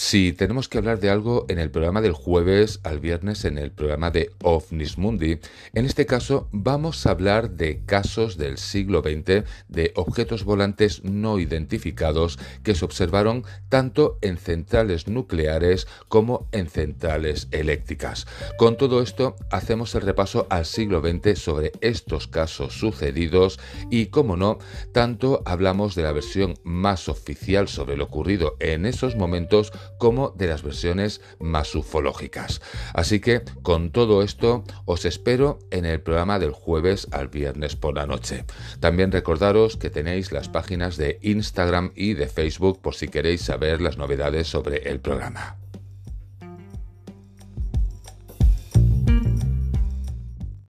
Si tenemos que hablar de algo en el programa del jueves al viernes, en el programa de OVNIS Mundi, en este caso vamos a hablar de casos del siglo XX de objetos volantes no identificados que se observaron tanto en centrales nucleares como en centrales eléctricas. Con todo esto, hacemos el repaso al siglo XX sobre estos casos sucedidos y, como no, tanto hablamos de la versión más oficial sobre lo ocurrido en esos momentos como de las versiones más ufológicas. Así que con todo esto os espero en el programa del jueves al viernes por la noche. También recordaros que tenéis las páginas de Instagram y de Facebook por si queréis saber las novedades sobre el programa.